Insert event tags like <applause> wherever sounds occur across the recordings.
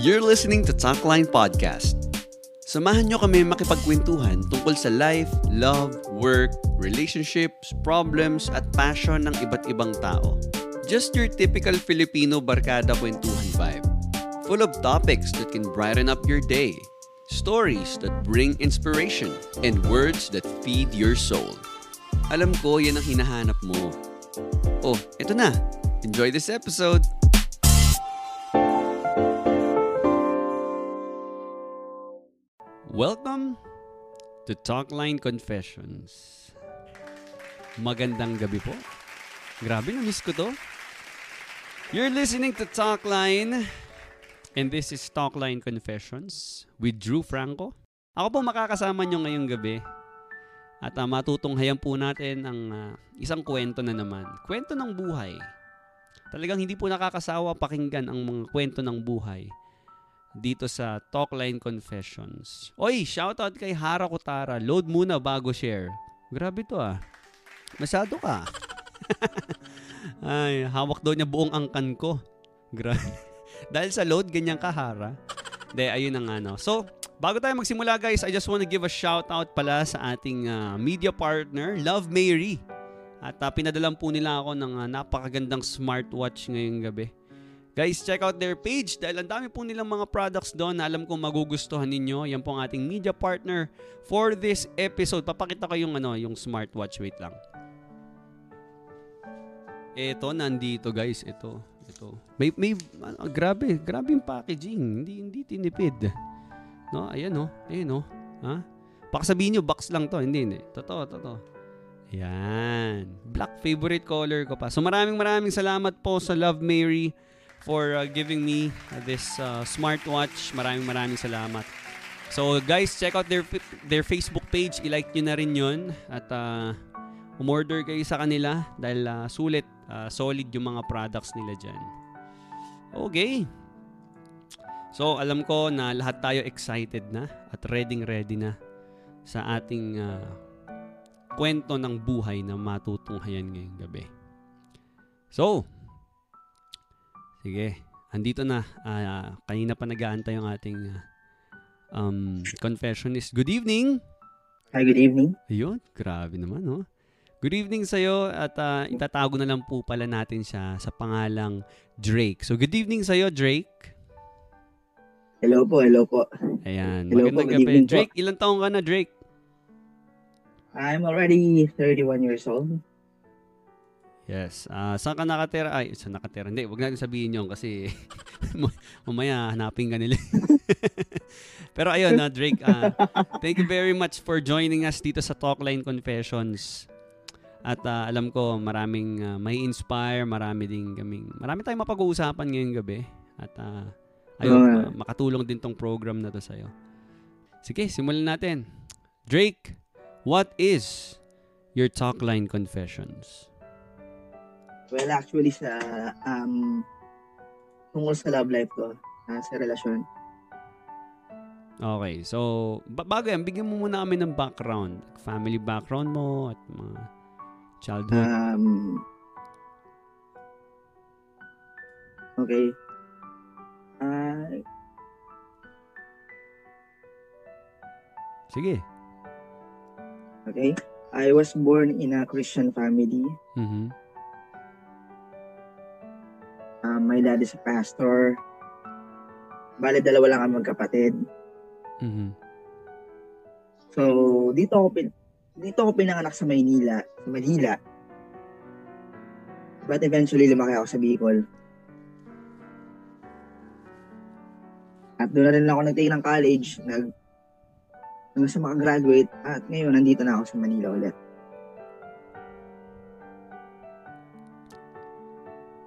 You're listening to Talkline Podcast. Samahan nyo kami makipagkwentuhan tungkol sa life, love, work, relationships, problems, at passion ng iba't ibang tao. Just your typical Filipino barkada kwentuhan vibe. Full of topics that can brighten up your day, stories that bring inspiration, and words that feed your soul. Alam ko yan ang hinahanap mo. Oh, eto na. Enjoy this episode! Welcome to Talkline Confessions. Magandang gabi po. Grabe, na-miss ko to. You're listening to Talkline and this is Talkline Confessions with Drew Franco. Ako po makakasama nyo ngayong gabi at uh, matutunghayan po natin ang uh, isang kwento na naman. Kwento ng buhay. Talagang hindi po nakakasawa pakinggan ang mga kwento ng buhay dito sa Talkline Confessions. Oy, shoutout kay Hara Kutara. Load muna bago share. Grabe to ah. Masyado ka. <laughs> Ay, hawak daw niya buong angkan ko. Grabe. <laughs> Dahil sa load, ganyan ka, Hara. De, ayun ang ano. So, bago tayo magsimula guys, I just want to give a shout out pala sa ating uh, media partner, Love Mary. At uh, pinadalan po nila ako ng uh, napakagandang smartwatch ngayong gabi. Guys, check out their page dahil ang dami po nilang mga products doon na alam kong magugustuhan ninyo. Yan po ang ating media partner for this episode. Papakita ko yung ano, yung smartwatch. Wait lang. Ito nandito guys, ito. Ito. May may ano, grabe, grabe yung packaging. Hindi hindi tinipid. No, ayan no. Ayan no. Ha? Baka sabihin nyo, box lang to. Hindi, hindi. Totoo, totoo. Ayan. Black favorite color ko pa. So maraming maraming salamat po sa Love Mary for uh, giving me this uh, smartwatch. Maraming maraming salamat. So guys, check out their their Facebook page. I-like nyo na rin yun. At uh, umorder kayo sa kanila dahil uh, sulit, uh, solid yung mga products nila dyan. Okay. So alam ko na lahat tayo excited na at ready ready na sa ating uh, kwento ng buhay na matutunghayan ngayong gabi. So, Sige, andito na. Uh, kanina pa nag-aantay yung ating uh, um, confessionist. Good evening! Hi, good evening. Ayun, grabe naman, no? Good evening sa'yo at uh, itatago na lang po pala natin siya sa pangalang Drake. So, good evening sa'yo, Drake. Hello po, hello po. Ayan, hello magandang po, gabi. Evening, Drake, ilang taong ka na, Drake? I'm already 31 years old. Yes. Uh, saan ka nakatira? Ay, saan nakatira? Hindi, wag natin sabihin yun kasi <laughs> mamaya hanapin ka nila. <laughs> Pero ayun, uh, Drake, uh, thank you very much for joining us dito sa Talkline Confessions. At uh, alam ko maraming uh, may inspire, marami din kaming, marami tayong mapag-uusapan ngayong gabi. At uh, ayun, uh, makatulong din tong program na to sa'yo. Sige, simulan natin. Drake, what is your Talkline Confessions? Well, actually sa um tungkol sa love life ko, uh, sa relasyon. Okay. So, ba- bago yan, bigyan mo muna kami ng background. Family background mo at mga childhood. Um, okay. Uh, Sige. Okay. I was born in a Christian family. Mm-hmm. Um, my dad is a pastor. Bale, dalawa lang kami magkapatid. Mm-hmm. So, dito ako, pin- dito ako pinanganak sa Maynila, sa Manila. But eventually, lumaki ako sa Bicol. At doon na rin ako nag-take ng college, nag hanggang sa makagraduate at ngayon nandito na ako sa Manila ulit.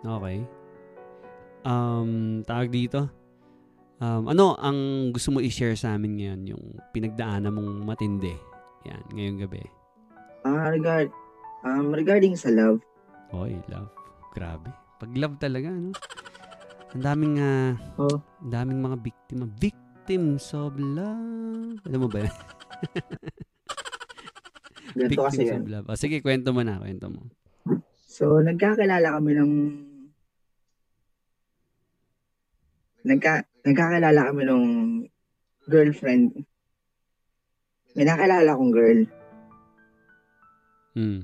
Okay um, tawag dito, um, ano ang gusto mo i-share sa amin ngayon, yung pinagdaanan mong matindi, yan, ngayong gabi? Ah, uh, regard, um, regarding sa love. Oy, love. Grabe. Pag love talaga, no? Ang daming, uh, oh. ang daming mga biktima. Victims of love. Alam mo ba yan? Ganito kasi yan. Of love. Oh, sige, kwento mo na, kwento mo. So, nagkakilala kami ng nagka nagkakilala kami nung girlfriend. May nakilala akong girl. Mm.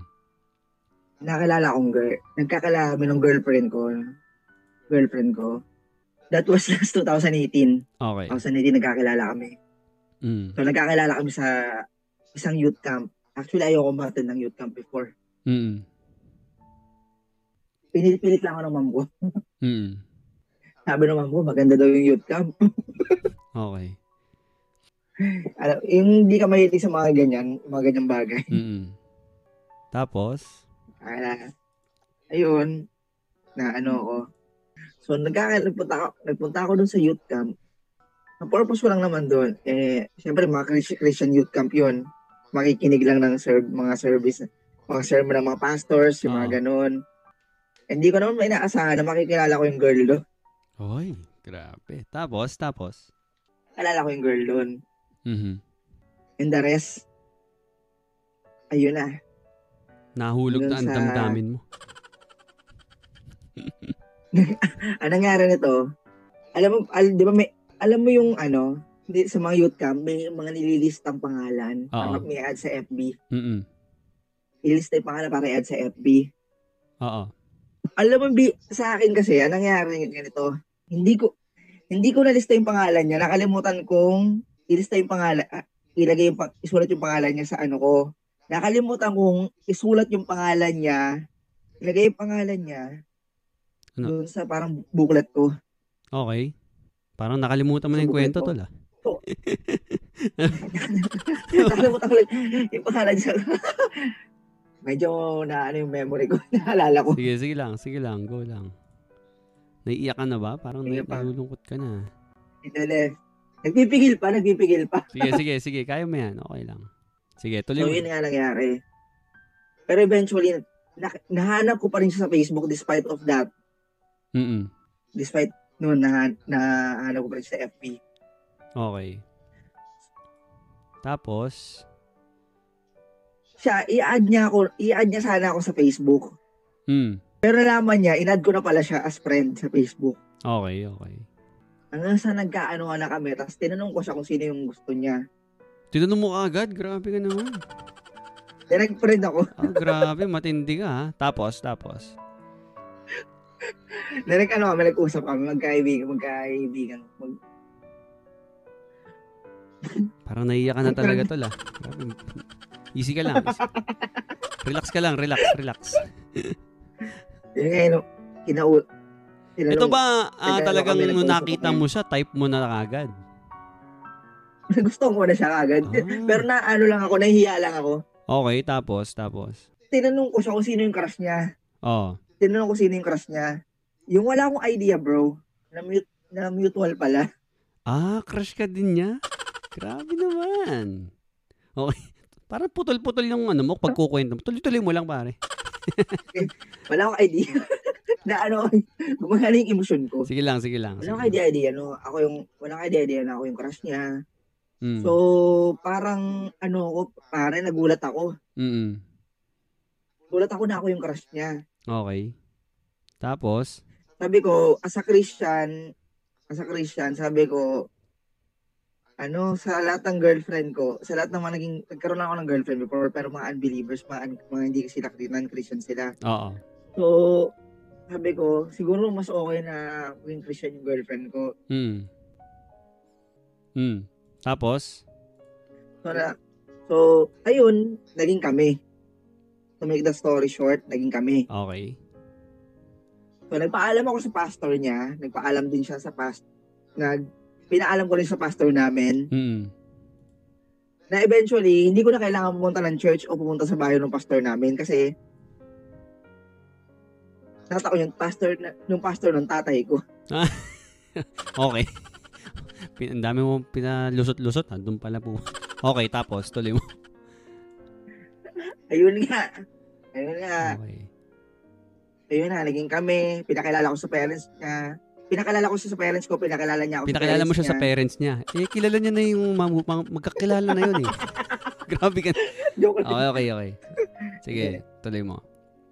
Nakilala akong girl. Nagkakilala kami nung girlfriend ko. Girlfriend ko. That was <laughs> last 2018. Okay. 2018 nagkakilala kami. Mm. So nagkakilala kami sa isang youth camp. Actually, ayoko ma-attend ng youth camp before. Mm. Pinipilit lang ako ng ma'am ko. <laughs> Mm. Sabi ng ma'am ko, maganda daw yung youth camp. <laughs> Okay. Alam, yung hindi ka mahilig sa mga ganyan, mga ganyang bagay. Mm. Tapos, Kaya, ayun, na ano ko. So, nagkaka, nagpunta ako, nagpunta ako dun sa youth camp. Ang purpose ko lang naman doon, eh, siyempre, mga Chris- Christian youth camp yun. Makikinig lang ng serve, mga service, mga sermon ng mga pastors, yung Oo. mga ganun. Hindi ko naman may inaasahan na makikilala ko yung girl doon. Oy, grabe. Tapos, tapos. Alala ko yung girl doon. Mhm. And the rest, ayun na. Nahulog na ang sa- damdamin mo. <laughs> Ang nangyari nito, alam mo, al, di ba may, alam mo yung ano, hindi, sa mga youth camp, may mga nililistang pangalan. Oo. Para may add sa FB. Mm. Ilista yung pangalan para i-add sa FB. Oo. Alam mo, bi, sa akin kasi, ang nangyari ganito, hindi ko, hindi ko nalista yung pangalan niya. Nakalimutan kong ilista yung pangalan, ah, ilagay yung, isulat yung pangalan niya sa ano ko. Nakalimutan kong isulat yung pangalan niya, ilagay yung pangalan niya, Ano? doon sa parang booklet ko. Okay. Parang nakalimutan mo na yung kwento tol ah. <laughs> Nakalimutan ko lang yung pangalan niya. <laughs> Medyo na ano yung memory ko, <laughs> naalala ko. Sige, sige lang. Sige lang. Go lang. Naiiyak ka na ba? Parang Sige na- pa. nalulungkot ka na. Hindi, Nagpipigil pa, nagpipigil pa. Sige, sige, sige. Kaya mo yan. Okay lang. Sige, tuloy So, mo. yun nga nangyari. Pero eventually, na- nahanap ko pa rin siya sa Facebook despite of that. Mm Despite noon, na nahanap ko pa rin siya sa FB. Okay. Tapos, Siya, i-add niya ako, i-add niya sana ako sa Facebook. mm, Pero nalaman niya, in-add ko na pala siya as friend sa Facebook. okay, okay. Hanggang sa nagkaano na kami, tapos tinanong ko siya kung sino yung gusto niya. Tinanong mo agad, grabe ka naman. Then nag-friend ako. Ah, grabe, matindi ka ha. Tapos, tapos. Nag, ano kami, nag-usap kami, magkaibigan, magkaibigan. Mag, Parang naiiyak ka na talaga tol ah. Easy ka lang. Easy. <laughs> Relax ka lang, relax, relax. Kinau... tinanong- Ito ba ah, talagang nung nakita mo siya, type mo na agad? <laughs> gusto ko na siya agad. Ah. Pero na ano lang ako, nahihiya lang ako. Okay, tapos, tapos. Tinanong ko siya kung sino yung crush niya. Oh. Tinanong ko sino yung crush niya. Yung wala akong idea, bro. Na, mute, na mutual pala. Ah, crush ka din niya? Grabe naman. Okay. Parang putol-putol yung ano mo, pagkukwento mo. Tuloy-tuloy mo lang, pare. Wala akong idea. <laughs> na ano, gumagana yung emosyon ko. Sige lang, sige lang. Wala akong idea, idea, no? Ako yung, wala akong idea, idea na ako yung crush niya. Mm. So, parang, ano ako, parang nagulat ako. Mm-mm. Gulat ako na ako yung crush niya. Okay. Tapos, Sabi ko, as a Christian, as a Christian, sabi ko, ano, sa lahat ng girlfriend ko, sa lahat ng mga naging, nagkaroon ako ng girlfriend before, pero mga unbelievers, mga, mga hindi sila non-Christian sila. oo. So, sabi ko, siguro mas okay na maging Christian yung girlfriend ko. Mm. Mm. Tapos, So, na, so ayun, naging kami. To make the story short, naging kami. okay. So, nagpaalam ako sa pastor niya, nagpaalam din siya sa past, nag, pinaalam ko rin sa pastor namin, Mm. na eventually, hindi ko na kailangan pumunta ng church o pumunta sa bahay ng pastor namin kasi nakita ko yung pastor, na, yung pastor ng tatay ko. <laughs> Okay. Ang dami mo pinalusot-lusot. Doon pala po. Okay, tapos, tuloy mo. Ayun nga. Ayun nga. Okay. Ayun na, naging kami. Pinakilala ko sa parents niya. Pinakilala ko siya sa parents ko. Pinakilala niya ako Pinakilala mo siya sa parents niya. Eh, kilala niya na yung mam- mam- magkakilala na yun eh. <laughs> Grabe ka. niya. Joke. Okay, okay, okay. Sige, tuloy mo.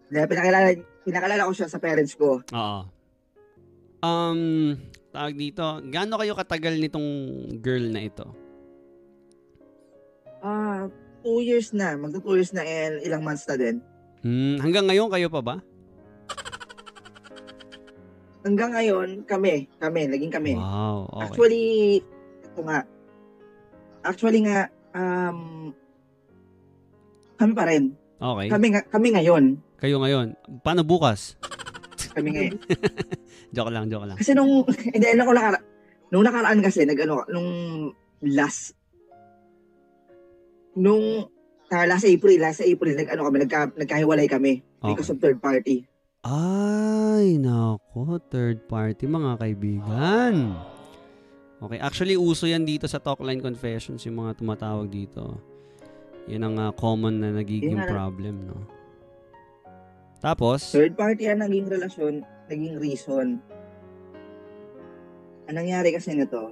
Kaya pinakilala, pinakilala ko siya sa parents ko. Oo. Um, tawag dito, gaano kayo katagal nitong girl na ito? Ah, two years na. Magto two years na and ilang months na din. Hmm, hanggang ngayon kayo pa ba? Hanggang ngayon, kami. Kami. Naging kami. Wow, okay. Actually, ito nga. Actually nga, um, kami pa rin. Okay. Kami, kami ngayon. Kayo ngayon. Paano bukas? Kami ngayon. <laughs> joke lang, joke lang. Kasi nung, <laughs> hindi, ko nakara, nung nakaraan kasi, nag, ano, nung last, nung, ah, last April, last April, nag, ano kami, nagka, nagkahiwalay kami because of third party. Ay, nako, third party mga kaibigan. Okay, actually uso yan dito sa Talkline Confessions yung mga tumatawag dito. Yan ang ah, common na nagiging Yun nga. problem, no? Tapos, Third party ang naging relasyon, naging reason. Ang nangyari kasi nito,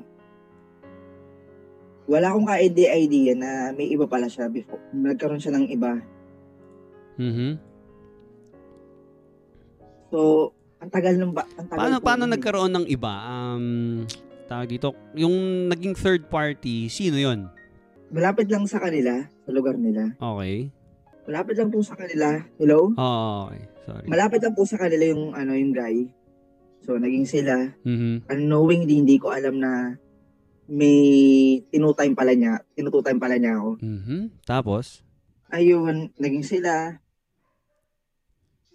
wala akong ka-idea na may iba pala siya before. Nagkaroon siya ng iba. mhm. So, ang tagal ng ba, ang tagal Paano paano nung- nagkaroon ng iba? Um, tawag dito, yung naging third party, sino 'yon? Malapit lang sa kanila, sa lugar nila. Okay. Malapit lang po sa kanila. Hello? Oh, okay. Sorry. Malapit lang po sa kanila yung ano yung guy. So, naging sila. Mhm. Unknowingly, hindi ko alam na may tinutime pala niya. Tinutime pala niya ako. Mhm. Tapos, ayun, naging sila.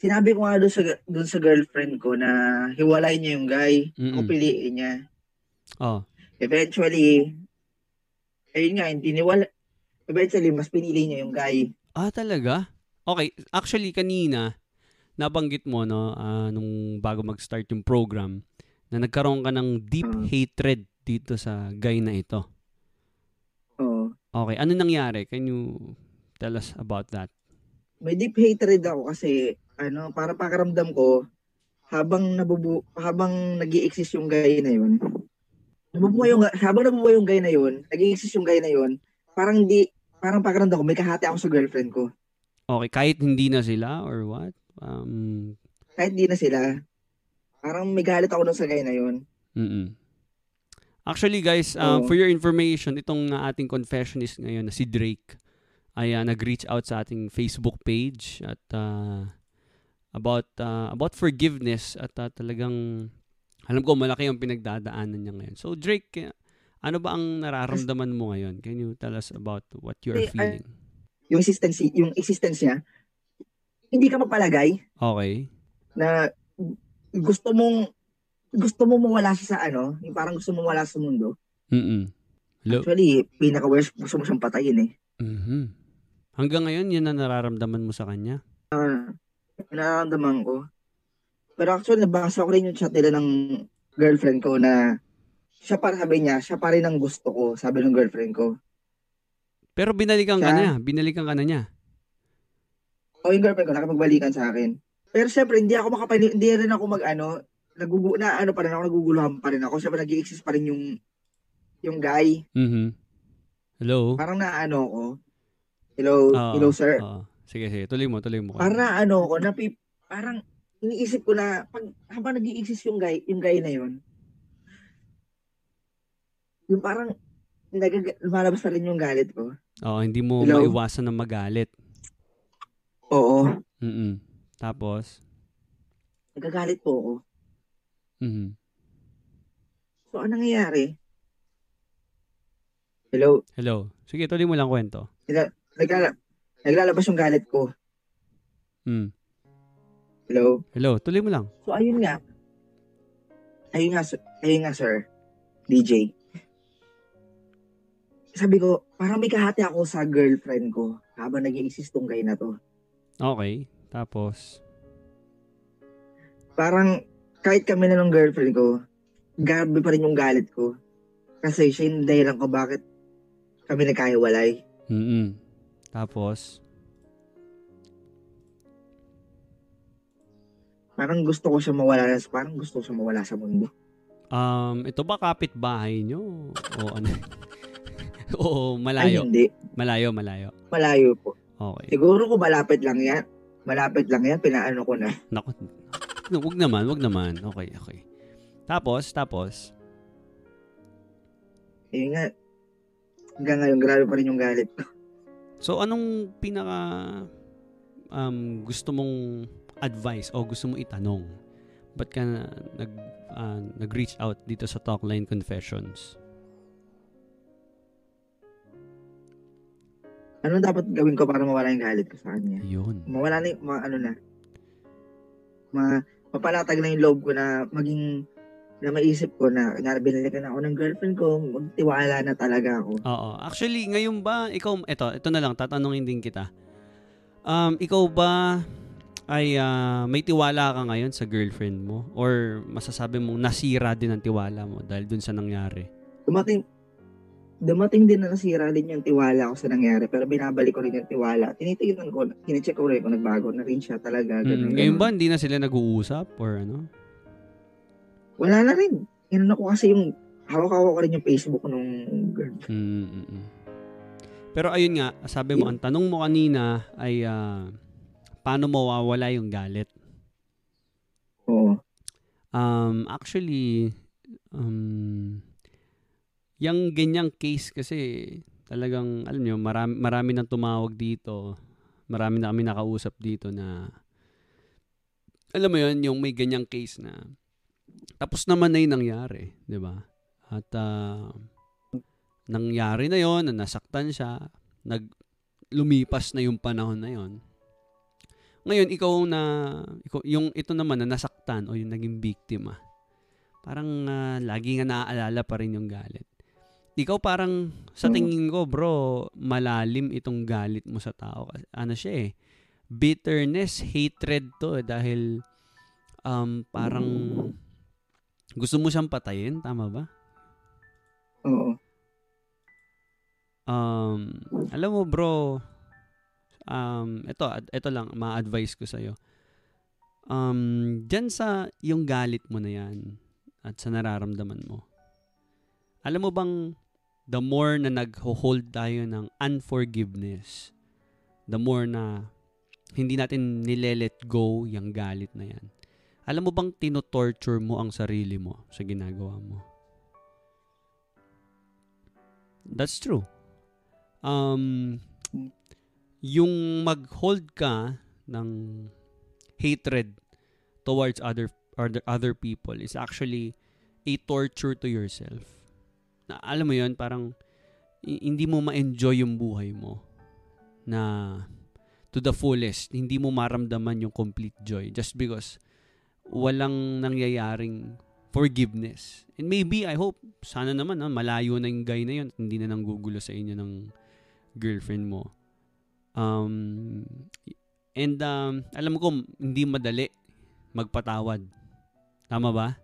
Sinabi ko nga doon sa, doon sa girlfriend ko na hiwalay niya yung guy. Mm-mm. O piliin niya. oh, Eventually, ayun nga, hindi niwala. Eventually, mas pinili niya yung guy. Ah, talaga? Okay, actually kanina nabanggit mo no ah, nung bago mag-start yung program na nagkaroon ka ng deep Ah. hatred dito sa guy na ito. Oo. Okay, ano nangyari? Can you tell us about that? May deep hatred ako kasi, ano, para pakaramdam ko, habang nabubu habang nag exist yung guy na yun, nabubuhay yung, habang nabubuhay yung guy na yun, nag exist yung guy na yun, parang di, parang pakaramdam ko, may kahati ako sa girlfriend ko. Okay, kahit hindi na sila or what? Um, kahit di na sila, parang may galit ako dun sa guy na yun. mm Actually guys, uh, Oo. for your information, itong uh, ating confessionist ngayon na si Drake ay uh, nag-reach out sa ating Facebook page at uh, about uh, about forgiveness at uh, talagang alam ko malaki ang pinagdadaanan niya ngayon. So Drake, uh, ano ba ang nararamdaman mo ngayon? Can you tell us about what you are Eh, feeling? Yung existence, yung existence niya, hindi ka mapalagay Okay. na gusto mong gusto mo mawala siya sa ano, yung parang gusto mo mawala sa mundo. Mm. Hello. Actually, pinaka-worst, gusto mo siyang patayin eh. Mhm. Hanggang ngayon, yan ang nararamdaman mo sa kanya? Nararamdaman ko. Pero actually, nabasa ko rin yung chat nila ng girlfriend ko na siya para sabi niya, siya pa rin ang gusto ko, sabi ng girlfriend ko. Pero binalikan ka Siya? na niya. Binalikan ka na niya. O yung girlfriend ko, nakapagbalikan sa akin. Pero syempre, hindi ako makapani, hindi rin ako mag ano, nagugu, na ano pa rin ako, naguguluhan pa rin ako. Syempre, nag exist pa rin yung, yung guy. Mhm. Hello? Parang na ano ko. Hello, Oo, hello sir. oo. Sige, sige. Tuloy mo, tuloy mo. Parang na ano ko, na parang iniisip ko na, pag, habang nag exist yung guy, yung guy na yun, yung parang, nagag- lumalabas pa rin yung galit ko. Oo, hindi mo Hello? maiwasan na magalit. Oo. Mhm. Tapos? Nagagalit po ako. Mhm. So, anong nangyayari? Hello? Hello? Sige, tuloy mo lang kwento. Naglala naglalabas yung galit ko. Mm. Hello? Hello? Tuloy mo lang. So, ayun nga. Ayun nga, sir- ayun nga, sir. DJ. Sabi ko, parang may kahati ako sa girlfriend ko habang nag exist tong guy na to. Okay. Tapos? Parang kahit kami na ng girlfriend ko, grabe pa rin yung galit ko. Kasi siya yung dahilan ko bakit kami nagkahiwalay. Mhm. Tapos? Parang gusto ko siya mawala, parang gusto ko siya mawala sa mundo. Um, ito ba kapitbahay nyo? O ano? <laughs> Oo, Ay, malayo. hindi. Malayo, malayo. Malayo po. Okay. Siguro ko malapit lang yan. Malapit lang yan, pinaano ko na. Naku, no, wag naman, wag naman. Okay, okay. Tapos, tapos, Ayun nga, hanggang ngayon, grabe pa rin yung galit ko. So, anong pinaka um, gusto mong advice o gusto mong itanong? Ba't ka na, nag, uh, nag-reach out dito sa Talkline Confessions? Ano dapat gawin ko para mawala yung galit ko sa kanya? Yun. Mawala na yung, ma, ano na, ma, mapalatag na yung loob ko na maging na maisip ko na kanyari binalikan ako ng girlfriend ko, magtiwala na talaga ako. Oo. Actually, ngayon ba, ikaw, ito, ito na lang, tatanungin din kita. Um, ikaw ba ay uh, may tiwala ka ngayon sa girlfriend mo? Or masasabi mong nasira din ang tiwala mo dahil dun sa nangyari? Dumating, dumating din na nasira din yung tiwala ko sa nangyari pero binabalik ko rin yung tiwala. Tinitignan ko, tinicheck ko rin kung nagbago na rin siya talaga. Ganun, mm, ngayon ba hindi na sila nag-uusap or ano? Wala na rin. Inano ko kasi yung hawak-hawak ko rin yung Facebook nung girlfriend. Mm-mm. Pero ayun nga, sabi mo, yeah. ang tanong mo kanina ay uh, paano mawawala yung galit? Oo. Um, actually, um, yung ganyang case kasi talagang alam niyo marami marami nang tumawag dito. Marami na kami nakausap dito na alam mo yon yung may ganyang case na tapos naman na yung nangyari, 'di ba? At uh, nangyari na yon, na nasaktan siya, nag lumipas na yung panahon na yon. Ngayon ikaw na ikaw, yung ito naman na nasaktan o yung naging biktima. Parang uh, lagi nga naaalala pa rin yung galit ikaw parang sa tingin ko bro, malalim itong galit mo sa tao. Ano siya eh, bitterness, hatred to eh, dahil um, parang gusto mo siyang patayin, tama ba? Oo. Um, alam mo bro, um, ito, ito lang, ma-advise ko sa'yo. Um, dyan sa yung galit mo na yan at sa nararamdaman mo, alam mo bang the more na nag-hold tayo ng unforgiveness, the more na hindi natin nile-let go yung galit na yan. Alam mo bang tinotorture mo ang sarili mo sa ginagawa mo? That's true. Um, yung mag-hold ka ng hatred towards other other other people is actually a torture to yourself na alam mo yon parang hindi mo ma-enjoy yung buhay mo na to the fullest. Hindi mo maramdaman yung complete joy just because walang nangyayaring forgiveness. And maybe, I hope, sana naman, ha, malayo na yung guy na yun. Hindi na nanggugulo sa inyo ng girlfriend mo. Um, and um, alam ko, hindi madali magpatawad. Tama ba?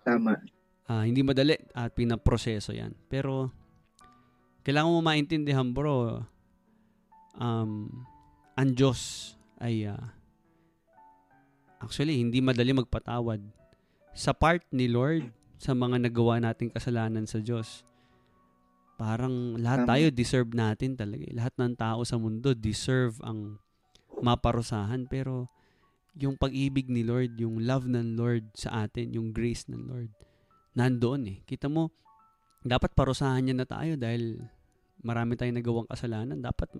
Tama. Uh, hindi madali at pinaproseso yan. Pero, kailangan mo maintindihan bro, um, ang Diyos ay uh, actually hindi madali magpatawad. Sa part ni Lord, sa mga nagawa nating kasalanan sa Diyos, parang lahat tayo deserve natin talaga. Lahat ng tao sa mundo deserve ang maparusahan. Pero, yung pag-ibig ni Lord, yung love ng Lord sa atin, yung grace ng Lord, nandoon eh. Kita mo, dapat parusahan niya na tayo dahil marami tayong nagawang kasalanan. Dapat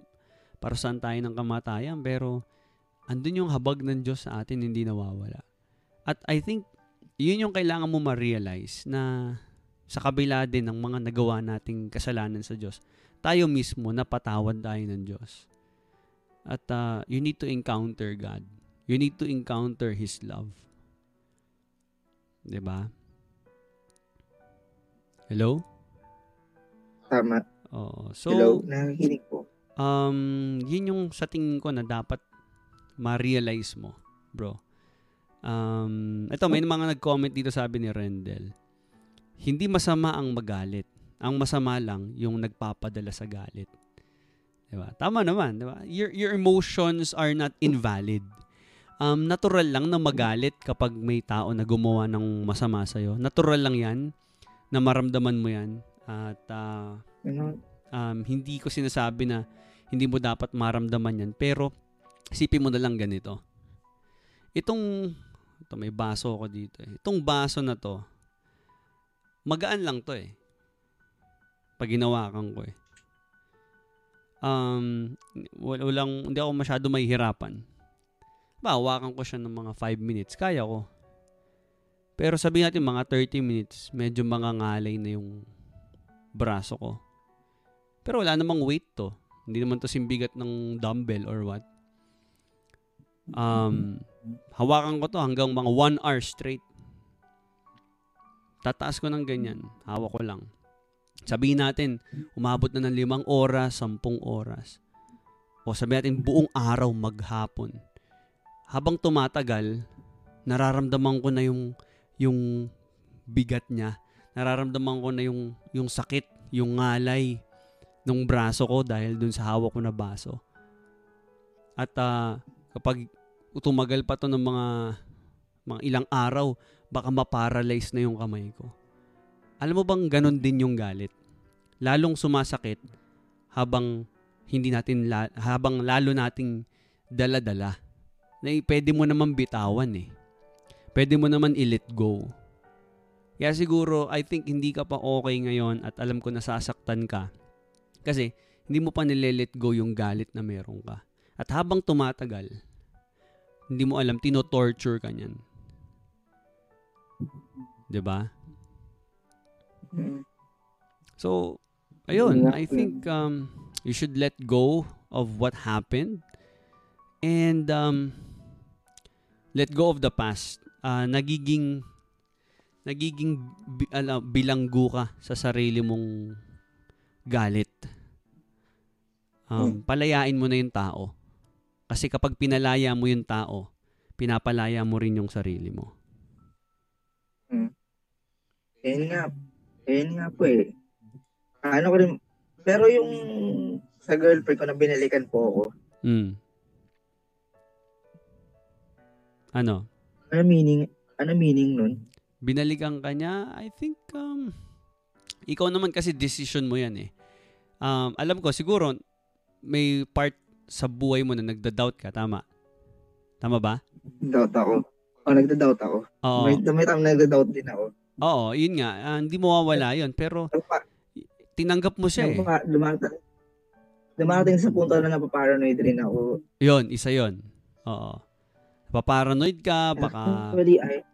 parusahan tayo ng kamatayan pero andun yung habag ng Diyos sa atin hindi nawawala. At I think yun yung kailangan mo ma-realize na sa kabila din ng mga nagawa nating kasalanan sa Diyos, tayo mismo napatawad tayo ng Diyos. At uh, you need to encounter God. You need to encounter His love. ba? Hello? Tama. Oo. So, Hello, nakikinig po. Um, yun yung sa tingin ko na dapat ma-realize mo, bro. Um, ito, may mga nag-comment dito sabi ni Rendel. Hindi masama ang magalit. Ang masama lang yung nagpapadala sa galit. 'Di ba? Tama naman, 'di ba? Your your emotions are not invalid. Um, natural lang na magalit kapag may tao na gumawa ng masama sa iyo. Natural lang 'yan na maramdaman mo yan. At uh, um, hindi ko sinasabi na hindi mo dapat maramdaman yan. Pero, isipin mo na lang ganito. Itong, ito may baso ako dito eh. Itong baso na to, magaan lang to eh. pag hinawakan ko eh. Um, wal- walang, hindi ako masyado mahihirapan. Ba, hawakan ko siya ng mga 5 minutes. Kaya ko. Pero sabihin natin mga 30 minutes, medyo mga ngalay na yung braso ko. Pero wala namang weight to. Hindi naman to simbigat ng dumbbell or what. Um, hawakan ko to hanggang mga 1 hour straight. Tataas ko ng ganyan. Hawak ko lang. Sabihin natin, umabot na ng limang oras, sampung oras. O sabihin natin, buong araw maghapon. Habang tumatagal, nararamdaman ko na yung, yung bigat niya. Nararamdaman ko na yung, yung sakit, yung ngalay ng braso ko dahil dun sa hawak ko na baso. At ah, kapag tumagal pa to ng mga mga ilang araw, baka ma-paralyze na yung kamay ko. Alam mo bang ganun din yung galit? Lalong sumasakit habang hindi natin la- habang lalo nating dala-dala. Na i- pwede mo naman bitawan eh. Pwede mo naman i-let go. Kaya siguro, I think hindi ka pa okay ngayon at alam ko nasasaktan ka. Kasi, hindi mo pa nile-let go yung galit na meron ka. At habang tumatagal, hindi mo alam, tino-torture ka niyan. 'Di ba? So, ayun. I think um, you should let go of what happened and um, let go of the past. Ah, nagiging nagiging bi- ala, bilanggo ka sa sarili mong galit. Um, palayain mo na yung tao. Kasi kapag pinalaya mo yung tao, pinapalaya mo rin yung sarili mo. Ayun nga. Ayun nga po eh. Ano ko rin, pero yung sa girlfriend ko na binalikan po ako, Mm. Ano? ano meaning, ano meaning nun? binalikan ka niya, I think, um, ikaw naman kasi decision mo yan eh. Um, alam ko, siguro, may part sa buhay mo na nagda-doubt ka, tama? Tama ba? Doubt ako. O, nagda-doubt ako. Oo. May, may time nagda-doubt din ako. Oo, yun nga. Ah, hindi mo mawawala yun. Pero, tinanggap mo siya eh. Dumarating, dumarating sa punto na napaparanoid rin ako. Yun, isa yun. Oo. Paparanoid ka, baka, Actually, I,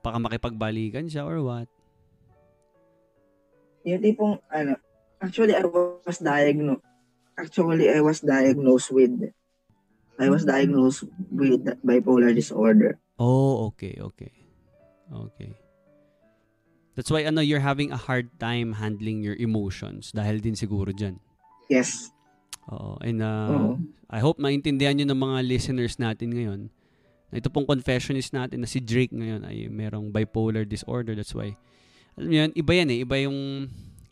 baka makipagbalikan siya or what. yung tipong, ano, actually, I was diagnosed, actually, I was diagnosed with, I was diagnosed with bipolar disorder. Oh, okay, okay. Okay. That's why ano you're having a hard time handling your emotions dahil din siguro diyan. Yes. Oo. And uh, Oo. I hope maintindihan niyo ng mga listeners natin ngayon. Na ito pong confessionist natin na si Drake ngayon ay merong bipolar disorder. That's why alam niyo yan, iba yan eh. Iba yung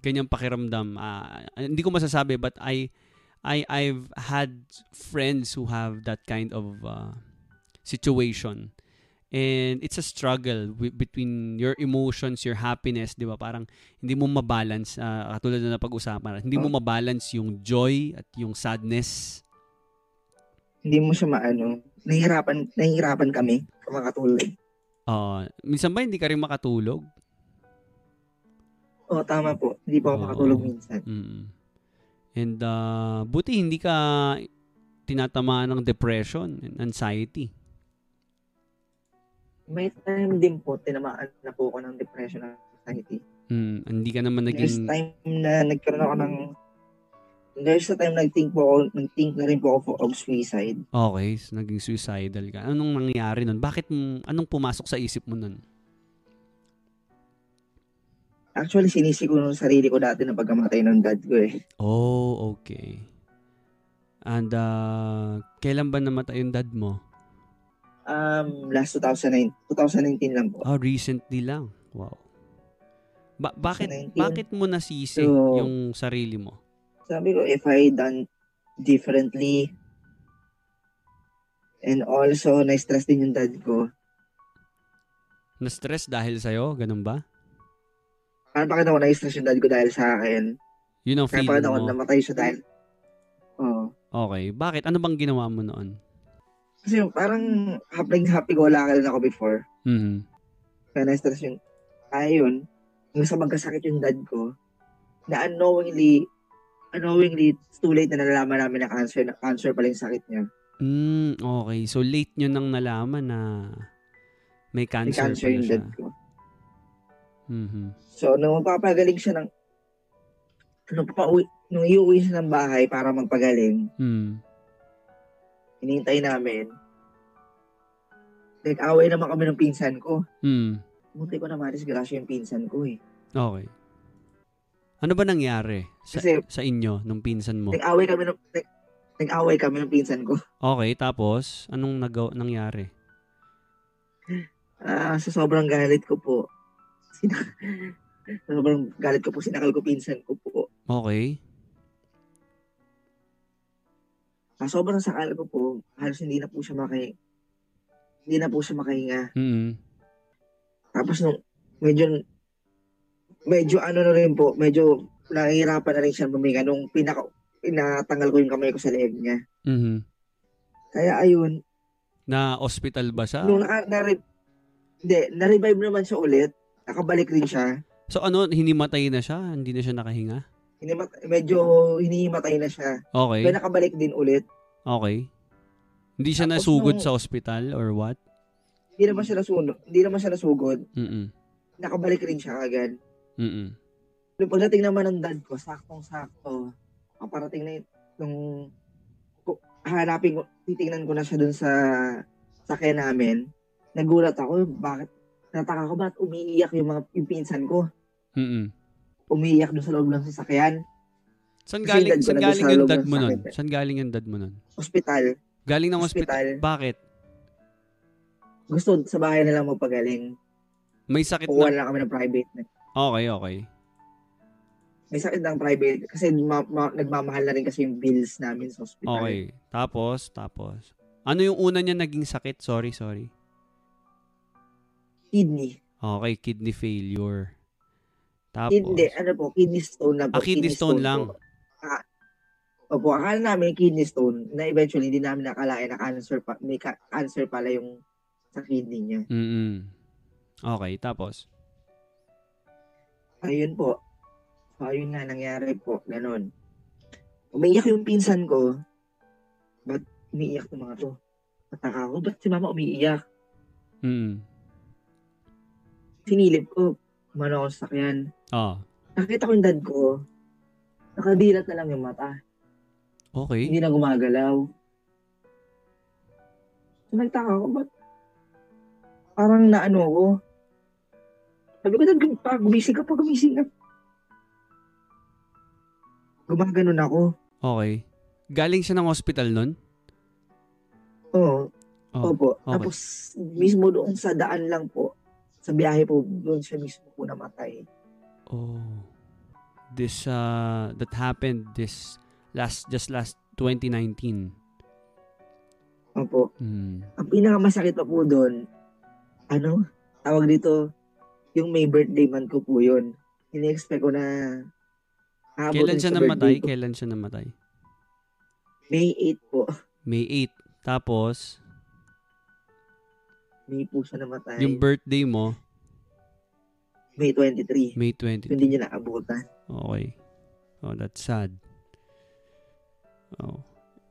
ganyang pakiramdam. Ah, hindi ko masasabi but I I I've had friends who have that kind of uh, situation. And it's a struggle wi- between your emotions, your happiness, 'di ba? Parang hindi mo mabalance ah, katulad na napag-usapan. Hindi mo mabalance yung joy at yung sadness. Hindi mo siya maano. Nahihirapan, nahihirapan kami makatulog. Ah, minsan ba hindi ka rin makatulog? Oo, tama po. Hindi po ako Oo. makatulog minsan. Mm. And uh, buti hindi ka tinatamaan ng depression and anxiety. May time din po, tinamaan na po ako ng depression and anxiety. Mm, hindi ka naman There's naging time na nagkaroon ako ng There's a time nag-think po ako, nag-think na rin po ako of suicide. Okay, so naging suicidal ka. Anong nangyari nun? Bakit anong pumasok sa isip mo nun? Actually, sinisi ko nung sarili ko dati na pagkamatay ng dad ko eh. Oh, okay. And uh, kailan ba namatay yung dad mo? Um, last 2009, 2019 lang po. Ah, recently lang. Wow. Ba- bakit 2019. bakit mo nasisi So- yung sarili mo? Sabi ko, if I done differently, and also, na-stress din yung dad ko. Na-stress dahil sa'yo? Ganun ba? Parang pakita ko na-stress yung dad ko dahil sa akin. Yun ang feeling pakita ko mo. namatay siya dahil, oo. Okay. Bakit? Ano bang ginawa mo noon? Kasi parang happy, happy go lang ako before. Mhm. Kaya na-stress yun. Ayun, hanggang sa magkasakit yung dad ko, na unknowingly, unknowingly, it's too late na nalalaman namin na cancer, na cancer pala yung sakit niya. Mm, okay. So, late nyo nang nalaman na may May cancer, cancer pala yung siya. dad ko. Mhm. So, nung magpapagaling siya ng, nung, pauwi, nung iuwi siya ng bahay para magpagaling, Mm. hinihintay namin, nag-away naman kami ng pinsan ko. Mm. Munti ko na madisgrasya yung pinsan ko eh. Okay. Ano ba nangyari sa, Kasi- sa inyo nung pinsan mo? Nag-away kami ng, nag, nag-away kami ng pinsan ko. Okay, tapos anong nagaw nangyari? Ah, sa sobrang galit ko po, sina, sa <laughs> sobrang galit ko po, sinakal ko pinsan ko po. Okay. Sa sobrang sakal ko po, halos hindi na po siya maki, hindi na po siya makahinga. Mm. Tapos nung, medyo, medyo ano na rin po, medyo nahihirapan na rin siya buminga nung pinaka, pinatanggal ko yung kamay ko sa leeg niya. Mhm. Kaya ayun, Na hospital ba siya? nung naka, na, hindi, na-revive naman siya ulit, nakabalik rin siya. So ano, hinimatay na siya? Hindi na siya nakahinga? Hinimat, medyo hinihimatay na siya. Okay. Pero nakabalik din ulit. Okay. Hindi siya Tapos nasugod nung- sa ospital or what? Hindi naman siya nasunog, hindi naman siya nasugod. Mm. Nakabalik rin siya agad. Mm. Nung pagdating naman ng dad ko, saktong-sakto, kaparating na yun, nung hanapin ko, titingnan ko na siya dun sa sakyan namin, nagulat ako, bakit, nataka ko, ba't umiiyak yung mga yung pinsan ko? Mm. Umiiyak dun sa loob ng sasakyan. Kasi galing nandun galing yung dad mo nun? Saan galing yung dad mo nun? Hospital. Galing ng ospital. Hospital. Bakit? Gusto sa bahay na lang magpagaling. May sakit Kukuha na. na lang kami ng private. Okay, okay. May sakit ng private kasi ma- ma- nagmamahal na rin kasi yung bills namin sa hospital. Okay. Tapos, tapos. Ano yung una niya naging sakit? Sorry, sorry. Kidney. Okay, kidney failure. Tapos, Hindi, ano po, kidney stone na po. Ah, kidney stone lang. Po. Ah, opo, akala namin kidney stone na eventually hindi namin nakalain na cancer pa, may ka- cancer pala yung sa kidney niya. mm Okay, tapos. Ayun po. So, ayun nga nangyari po. Ganon. Umiiyak yung pinsan ko. Ba't umiiyak ng mga to? Nataka ko, ba't si mama umiiyak? Mm. Sinilip ko, umano ako sa sakyan. Ah, Nakita ko yung dad ko. Nakadilat na lang yung mata. okay. Hindi na gumagalaw. So, nagtaka ko, ba't parang naano ko? Sabi ko, dad, pa, gumising ka pa, gumising ka. Gumaganon ako. Okay. Galing siya ng hospital nun? Oo. Oh, Opo. okay. Tapos, mismo doon sa daan lang po, sa biyahe po, doon siya mismo po namatay. Oh. This, uh, that happened this last, just last 2019. Opo. Mm. Ang pinakamasakit pa po doon, ano, tawag dito, yung may birthday man ko po yun. Ini-expect ko na Kailan siya namatay? ko. Kailan siya namatay? May 8 po. May 8. Tapos, May po siya namatay. yung birthday mo, May 23. May 20. Hindi niya naabutan. Okay. Oh, that's sad. Oh.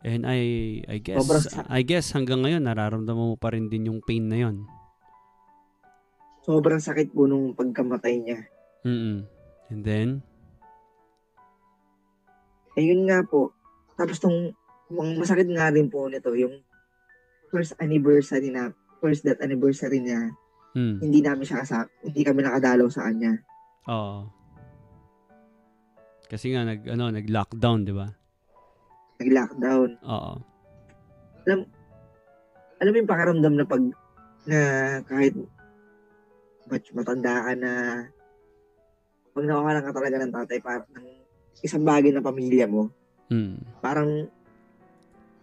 And I I guess Sobrang I guess hanggang ngayon nararamdaman mo pa rin din yung pain na 'yon. Sobrang sakit po nung pagkamatay niya. Mm. And then Ayun nga po. Tapos tong, masakit nga rin po nito, yung first anniversary na, first death anniversary niya, mm. hindi namin siya kasama, hindi kami nakadalaw sa kanya. Oo. Kasi nga nag ano, nag-lockdown, 'di ba? Nag-lockdown. Oo. Alam mo yung pakiramdam na pag, na kahit mat- matanda ka na, pag nawawalan ka talaga ng tatay, parang ng isang bagay na pamilya mo, Mm. parang,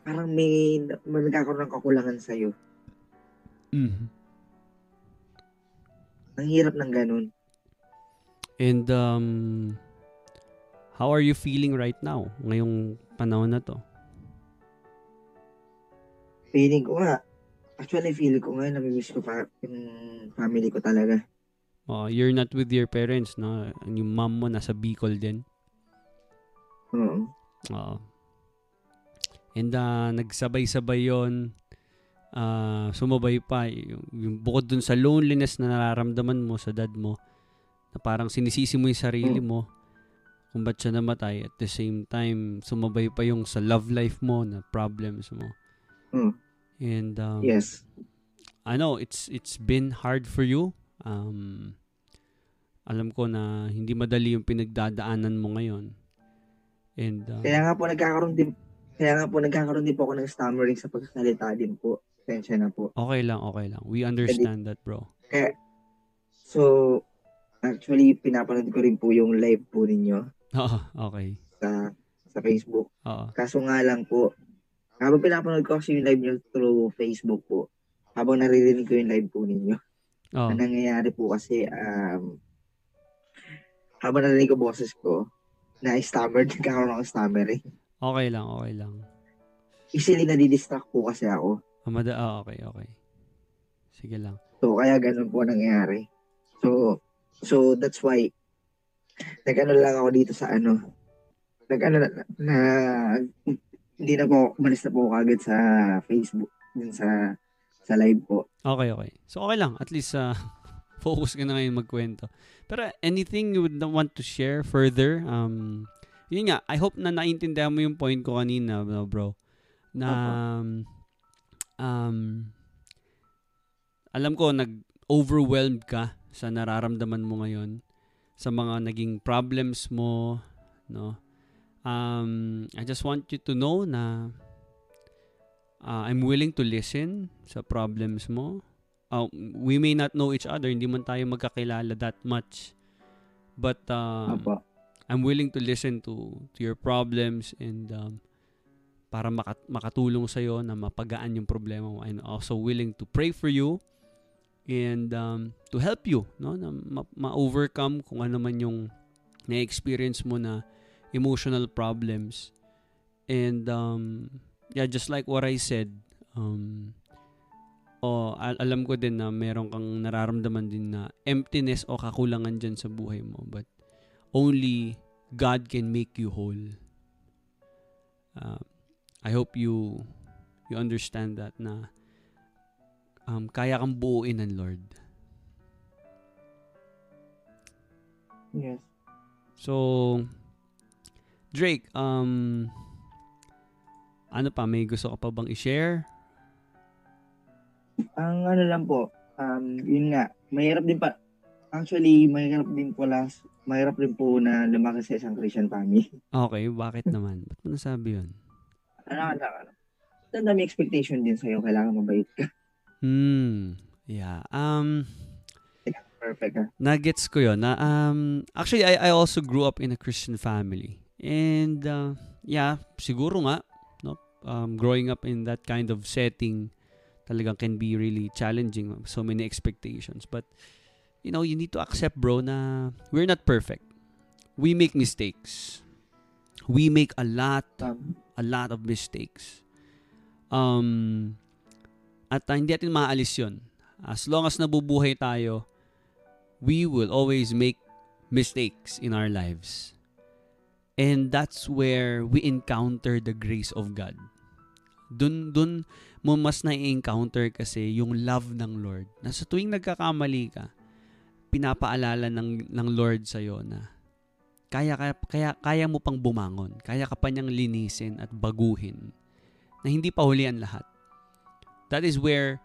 parang may, may nagkakaroon ng kakulangan sa'yo. Mm. Ang hirap ng ganun. And um how are you feeling right now ngayong panahon na to? Feeling ko nga, actually feeling ko nga, namimiss ko pa yung family ko talaga. Oh, you're not with your parents, no? Yung mom mo nasa Bicol din. Oo. Oo. And uh, nagsabay-sabay yon uh, sumabay pa yung, yung bukod dun sa loneliness na nararamdaman mo sa dad mo na parang sinisisi mo yung sarili mo kung ba't siya namatay at the same time sumabay pa yung sa love life mo na problems mo Mm. and um, Yes. I know it's it's been hard for you um, alam ko na hindi madali yung pinagdadaanan mo ngayon and uh, Kaya nga po nagkakaroon din kaya nga po nagkakaroon din po ako ng stammering sa pagsasalita din po. Tensya na po. okay lang okay lang we understand that bro Kaya, so, actually, pinapanood ko rin po yung live po ninyo Oo, okay sa sa Facebook. Oo. Kaso nga lang po, habang pinapanood ko kasi yung live nyo through Facebook po, habang naririnig ko yung live po ninyo, Oo. ang nangyayari po kasi, um, habang narinig ko boses ko, na-stammer, <laughs> nagkakaroon ako stammering. Okay lang, okay lang. Easily nadidistract po kasi ako. Amada, ah, okay, okay. Sige lang. So, kaya ganun po nangyayari. So, so that's why, nag-ano lang ako dito sa ano, nag-ano na, na hindi na po, umalis na po ako agad sa Facebook, dun sa, sa live po. Okay, okay. So, okay lang. At least, uh, <laughs> focus ka na ngayon magkwento. Pero, anything you would want to share further? Um, yun nga, I hope na naintindihan mo yung point ko kanina, bro. Na, um, um, alam ko, nag-overwhelmed ka sa nararamdaman mo ngayon sa mga naging problems mo, no? Um, I just want you to know na uh, I'm willing to listen sa problems mo. Uh, we may not know each other, hindi man tayo magkakilala that much. But uh, Apo. I'm willing to listen to to your problems and um, para makat- makatulong sa iyo na mapagaan yung problema mo. I'm also willing to pray for you and um, to help you no na ma- ma-overcome kung ano man yung na-experience mo na emotional problems. And um, yeah, just like what I said, um, oh, al- alam ko din na meron kang nararamdaman din na emptiness o kakulangan dyan sa buhay mo. But only God can make you whole. Uh, I hope you you understand that na um, kaya kang buuin ng Lord. Yes. So, Drake, um, ano pa, may gusto ka pa bang i-share? Ang ano lang po, um, yun nga, mahirap din pa, actually, mahirap din po las, mahirap din po na lumaki sa isang Christian family. Okay, bakit naman? Ba't mo nasabi yun? Ano, ano, ano. Ang dami expectation din sa'yo, kailangan mabait ka. Hmm, yeah. Um, Perfect ha. Nuggets ko yun. Na, um, actually, I, I also grew up in a Christian family. And, uh, yeah, siguro nga, no? Um, growing up in that kind of setting talagang can be really challenging. So many expectations. But, you know, you need to accept, bro, na we're not perfect. We make mistakes. We make a lot, Um, a lot of mistakes. Um, at uh, hindi natin maalis yun. As long as nabubuhay tayo, we will always make mistakes in our lives. And that's where we encounter the grace of God. Dun, dun mo mas na-encounter kasi yung love ng Lord. Na sa tuwing nagkakamali ka, pinapaalala ng, ng Lord sa'yo na kaya, kaya, kaya, kaya mo pang bumangon. Kaya ka pa niyang linisin at baguhin. Na hindi pa huli ang lahat. That is where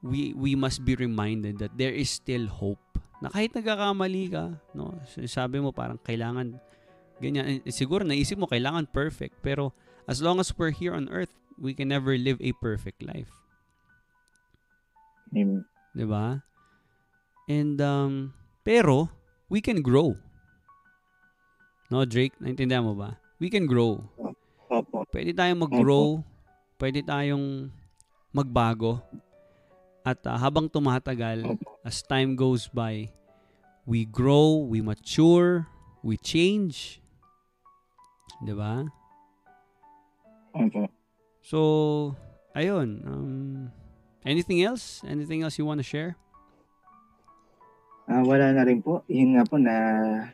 we we must be reminded that there is still hope na kahit nagkakamali ka, no, sabi mo parang kailangan ganyan. Eh, siguro naisip mo kailangan perfect, pero as long as we're here on earth, we can never live a perfect life. Amen. 'Di ba? And um pero we can grow. No, Drake, naintindihan mo ba? We can grow. Opo. Pwede tayong mag-grow, pwede tayong magbago. At ah, habang tumatagal, as time goes by, we grow, we mature, we change. 'Di ba? Opo. So, ayun. Um, anything else? Anything else you want to share? Ah, wala na rin po. Yun nga po na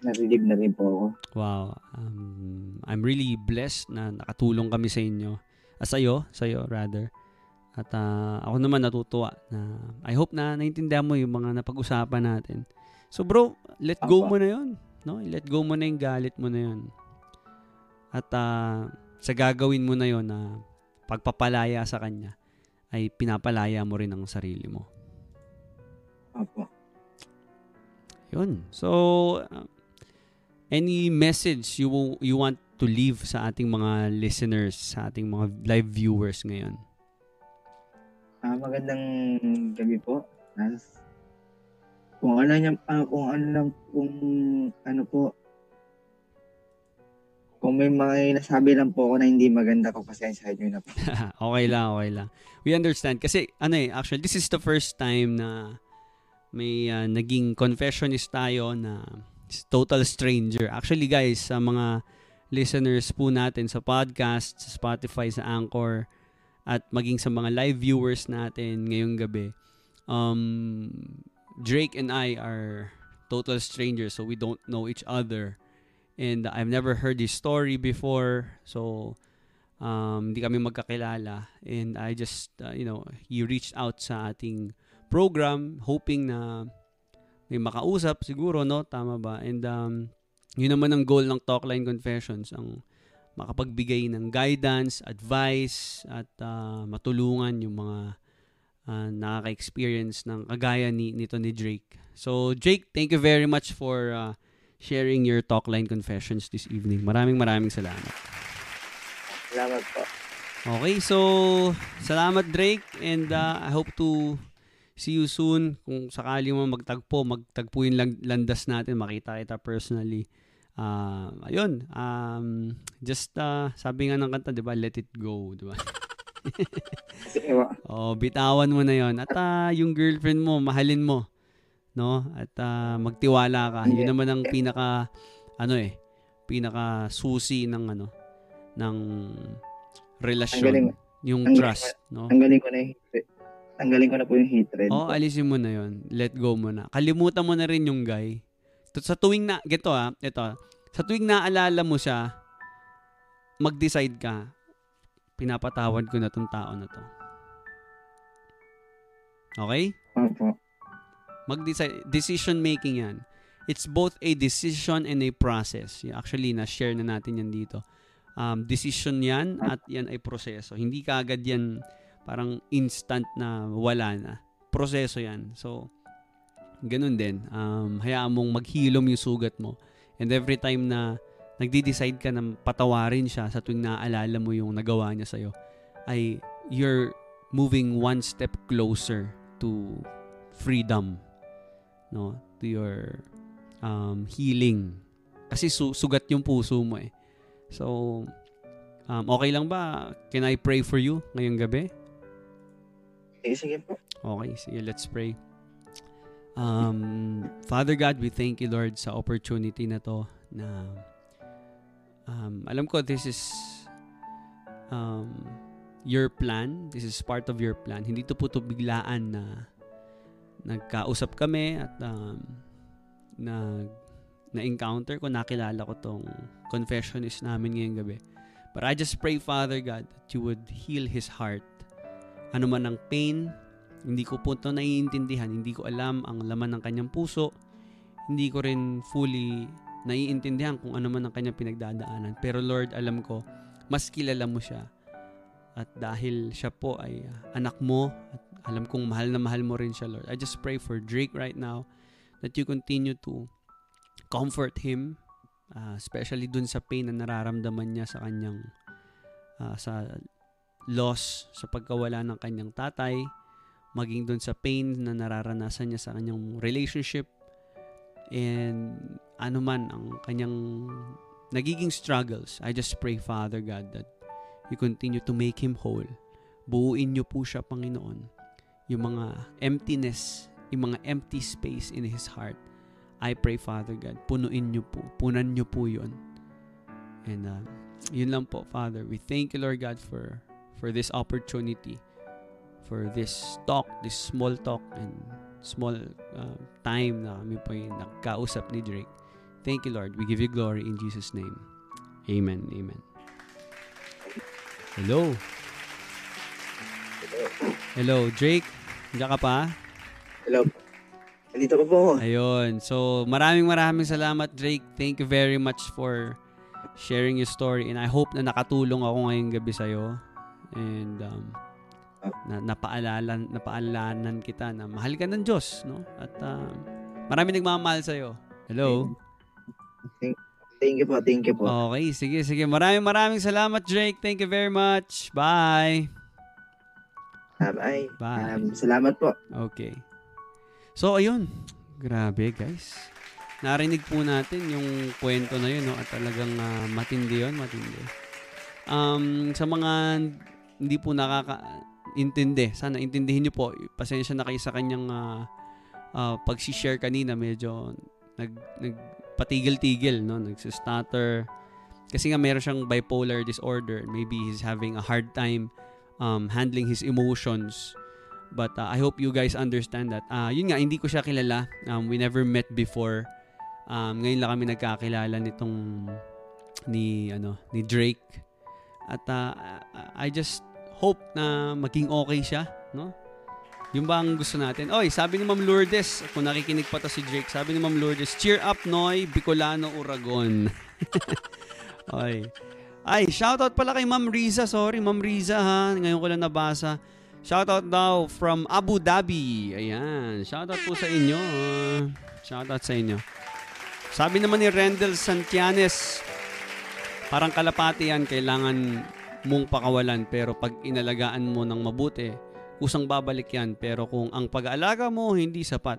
na-relieve na rin po ako. Wow. Um, I'm really blessed na nakatulong kami sa inyo. Ah, sa'yo, sa'yo rather. At ah, ako naman natutuwa na I hope na naintindihan mo yung mga napag-usapan natin. So bro, let go mo na yun. No? Let go mo na yung galit mo na yun. At ah, sa gagawin mo na yun na pagpapalaya sa kanya, ay pinapalaya mo rin ang sarili mo. Opo. Yun. So, uh, any message you you want to leave sa ating mga listeners, sa ating mga live viewers ngayon? Ah, magandang gabi po. Nas. Kung ano niya, ah, kung ano lang, kung ano po, kung may mga nasabi lang po ako na hindi maganda ko, pasensya nyo na po. <laughs> okay lang, okay lang. We understand. Kasi, ano eh, actually, this is the first time na may uh, naging confessionist tayo na total stranger. Actually, guys, sa mga listeners po natin sa podcast, sa Spotify, sa Anchor, at maging sa mga live viewers natin ngayong gabi, um, Drake and I are total strangers, so we don't know each other. And I've never heard his story before, so um, hindi kami magkakilala. And I just, uh, you know, he reached out sa ating program, hoping na may makausap siguro, no? Tama ba? And um, yun naman ang goal ng Talkline Confessions, ang makapagbigay ng guidance, advice, at uh, matulungan yung mga uh, nakaka-experience ng kagaya ni, nito ni Drake. So, Jake, thank you very much for uh, sharing your Talkline Confessions this evening. Maraming maraming salamat. Salamat po. Okay, so salamat Drake and uh, I hope to see you soon. Kung sakali mo magtagpo, magtagpo yung lang- landas natin, makita kita personally. Uh, ayun, um, just uh, sabi nga ng kanta, di ba, let it go, di ba? <laughs> Oh, bitawan mo na yon At uh, yung girlfriend mo, mahalin mo. No? At uh, magtiwala ka. Yun naman ang pinaka, ano eh, pinaka susi ng ano, ng relasyon. Yung Tanggalin trust, no? tanggalin ko na hatred. Tanggalin ko na po yung hatred. Oh, alisin mo na yon. Let go mo na. Kalimutan mo na rin yung guy. Sa tuwing na, geto ah, ito, sa tuwing naalala mo siya, mag-decide ka, pinapatawad ko na tong tao na to. Okay? Opo. Mag-decide, decision making yan. It's both a decision and a process. Actually, na-share na natin yan dito. Um, decision yan at yan ay proseso. Hindi ka agad yan parang instant na wala na. Proseso yan. So, ganun din. Um, hayaan mong maghilom yung sugat mo. And every time na nagdi-decide ka na patawarin siya sa tuwing naaalala mo yung nagawa niya sa'yo, ay you're moving one step closer to freedom. No? To your um, healing. Kasi su- sugat yung puso mo eh. So, um, okay lang ba? Can I pray for you ngayong gabi? Sige, sige po. Okay, sige, let's pray. Um, Father God, we thank you, Lord, sa opportunity na to na um, alam ko this is um, your plan. This is part of your plan. Hindi to po to biglaan na nagkausap kami at um, na na-encounter ko, nakilala ko tong confessionist namin ngayong gabi. But I just pray, Father God, that you would heal his heart. Ano man ang pain, hindi ko po ito naiintindihan, hindi ko alam ang laman ng kanyang puso, hindi ko rin fully naiintindihan kung ano man ang kanyang pinagdadaanan. Pero Lord, alam ko, mas kilala mo siya. At dahil siya po ay uh, anak mo, at alam kong mahal na mahal mo rin siya, Lord. I just pray for Drake right now that you continue to comfort him, uh, especially dun sa pain na nararamdaman niya sa kanyang uh, sa loss sa pagkawala ng kanyang tatay, maging dun sa pain na nararanasan niya sa kanyang relationship, and ano ang kanyang nagiging struggles. I just pray, Father God, that you continue to make him whole. Buuin niyo po siya, Panginoon. Yung mga emptiness, yung mga empty space in his heart. I pray, Father God, punuin niyo po. Punan niyo po yun. And uh, yun lang po, Father. We thank you, Lord God, for for this opportunity, for this talk, this small talk, and small uh, time na kami po yung nagkausap ni Drake. Thank you, Lord. We give you glory in Jesus' name. Amen. Amen. Hello. Hello, Drake. Diyan ka pa? Hello. Nandito pa po. Ayun. So, maraming maraming salamat, Drake. Thank you very much for sharing your story. And I hope na nakatulong ako ngayong gabi sa'yo. And um, na, napaalala, napaalanan kita na mahal ka ng Diyos. No? At uh, marami nagmamahal sa'yo. Hello? Thank, thank you po, thank you po. Okay, sige, sige. Maraming maraming salamat, Drake. Thank you very much. Bye. Uh, bye. Bye. Um, salamat po. Okay. So, ayun. Grabe, guys. Narinig po natin yung kwento na yun, no? At talagang uh, matindi yun, matindi. Um, sa mga hindi po nakaka-intindi, sana intindihin nyo po. Pasensya na kayo sa kanyang uh, uh, pag-share kanina. Medyo nag, nagpatigil-tigil, no? Nagsistutter. Kasi nga meron siyang bipolar disorder. Maybe he's having a hard time um, handling his emotions. But uh, I hope you guys understand that. Uh, yun nga, hindi ko siya kilala. Um, we never met before. Um, ngayon lang kami nagkakilala nitong ni ano ni Drake. At uh, I just hope na maging okay siya, no? Yung ba ang gusto natin? Oy, sabi ni Ma'am Lourdes, kung nakikinig pa to si Drake, sabi ni Ma'am Lourdes, cheer up Noy, Bicolano, Uragon. <laughs> Oy. Ay, shoutout pala kay Ma'am Riza. Sorry, Ma'am Riza ha. Ngayon ko lang nabasa. Shoutout daw from Abu Dhabi. Ayan. Shoutout po sa inyo. Uh, shoutout sa inyo. Sabi naman ni Rendel Santianes, parang kalapati yan, kailangan mong pakawalan. Pero pag inalagaan mo ng mabuti, kusang babalik yan. Pero kung ang pag-aalaga mo hindi sapat,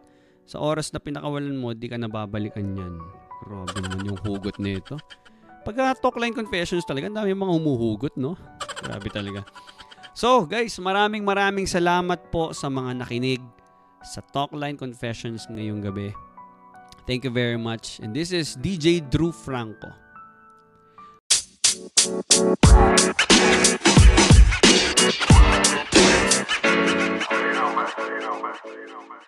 sa oras na pinakawalan mo, di ka nababalikan yan. Grabe naman yung hugot nito. Pagka Talkline Confessions talaga, dami mga humuhugot, no? Grabe talaga. So, guys, maraming maraming salamat po sa mga nakinig sa Talkline Confessions ngayong gabi. Thank you very much. And this is DJ Drew Franco. You know, man. You. You know, man.